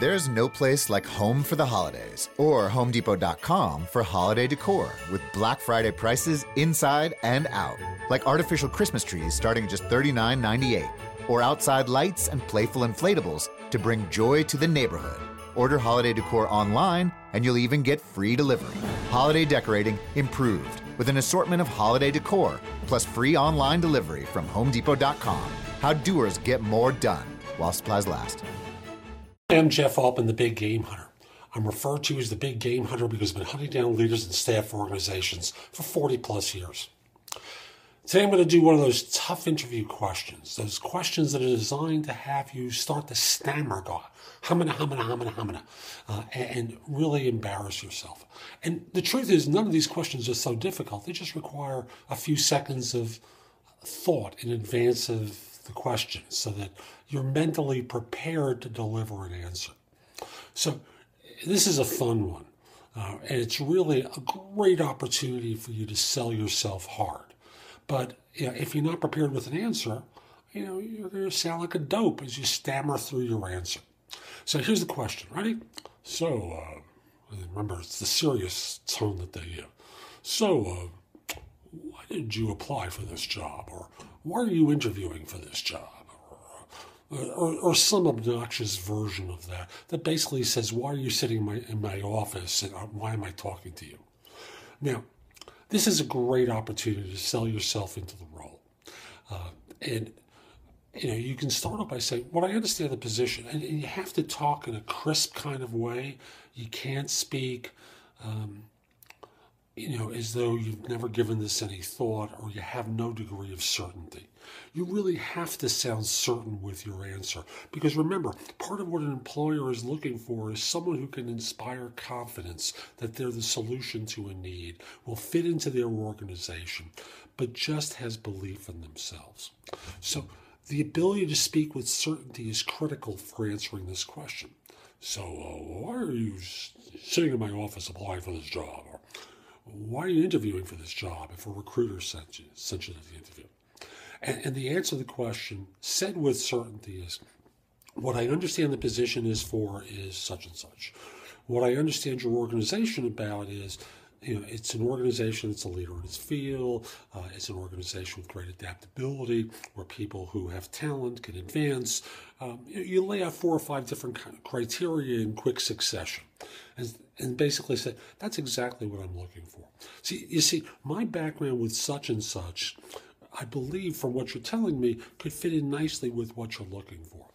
There's no place like home for the holidays or HomeDepot.com for holiday decor with Black Friday prices inside and out. Like artificial Christmas trees starting at just $39.98 or outside lights and playful inflatables to bring joy to the neighborhood. Order holiday decor online and you'll even get free delivery. Holiday decorating improved with an assortment of holiday decor plus free online delivery from HomeDepot.com. How doers get more done while supplies last. I'm Jeff Altman, the Big Game Hunter. I'm referred to as the Big Game Hunter because I've been hunting down leaders and staff organizations for 40 plus years. Today I'm going to do one of those tough interview questions, those questions that are designed to have you start to stammer, go humana, humana, humana, humana, uh, and really embarrass yourself. And the truth is, none of these questions are so difficult. They just require a few seconds of thought in advance of the question so that you're mentally prepared to deliver an answer. So, this is a fun one. Uh, and it's really a great opportunity for you to sell yourself hard. But you know, if you're not prepared with an answer, you know, you're going to sound like a dope as you stammer through your answer. So here's the question. Ready? So, uh, remember, it's the serious tone that they give. So, uh, why did you apply for this job? Or why are you interviewing for this job? or, or, some obnoxious version of that that basically says, "Why are you sitting in my, in my office and uh, why am I talking to you?" Now, this is a great opportunity to sell yourself into the role, uh, and you know you can start off by saying, "Well, I understand the position," and, and you have to talk in a crisp kind of way. You can't speak. Um, you know, as though you've never given this any thought or you have no degree of certainty. You really have to sound certain with your answer. Because remember, part of what an employer is looking for is someone who can inspire confidence that they're the solution to a need, will fit into their organization, but just has belief in themselves. So, the ability to speak with certainty is critical for answering this question. So, uh, why are you sitting in my office applying for this job? Or why are you interviewing for this job if a recruiter sent you, sent you to the interview? And, and the answer to the question, said with certainty, is what I understand the position is for is such and such. What I understand your organization about is you know, it's an organization that's a leader in its field. Uh, it's an organization with great adaptability, where people who have talent can advance. Um, you, you, lay out four or five different criteria in quick succession, and, and basically say that's exactly what I'm looking for. See, you see, my background with such and such I believe, from what you're telling me, could fit in nicely with what you're looking for.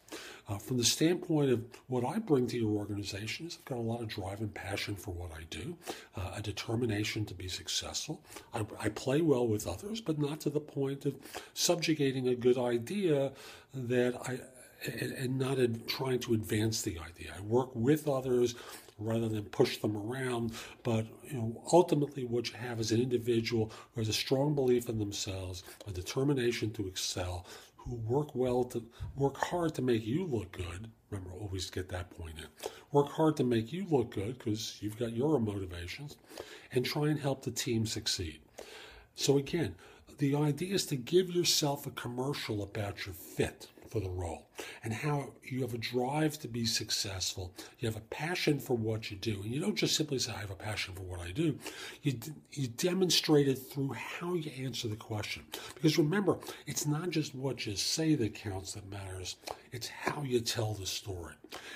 Uh, from the standpoint of what I bring to your organization is I've got a lot of drive and passion for what I do, uh, a determination to be successful. I, I, play well with others, but not to the point of subjugating a good idea that I and, and not in trying to advance the idea. I work with others rather than push them around. But you know, ultimately, what you have is an individual who has a strong belief in themselves, a determination to excel, who work well to work hard to make you look good. Remember, always get that point in. Work hard to make you look good because you've got your motivations, and try and help the team succeed. So again, the idea is to give yourself a commercial about your fit for the role and how you have a drive to be successful. You have a passion for what you do. And you don't just simply say, I have a passion for what I do. You, you demonstrate it through how you answer the question. Because remember, it's not just what you say that counts that matters, it's how you tell the story.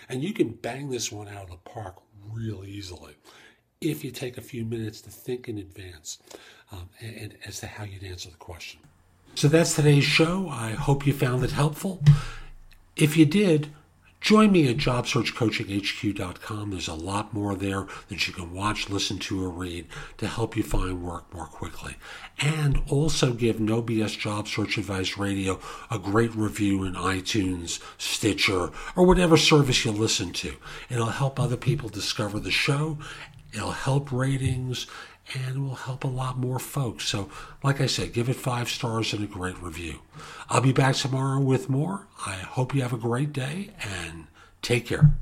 And you can bang this one out of the park real easily if you take a few minutes to think in advance um, and, and as to how you'd answer the question. So that's today's show. I hope you found it helpful. If you did, join me at jobsearchcoachinghq.com. There's a lot more there that you can watch, listen to, or read to help you find work more quickly. And also give No BS Job Search Advice Radio a great review in iTunes, Stitcher, or whatever service you listen to. It'll help other people discover the show. It'll help ratings and will help a lot more folks. So, like I said, give it five stars and a great review. I'll be back tomorrow with more. I hope you have a great day and take care.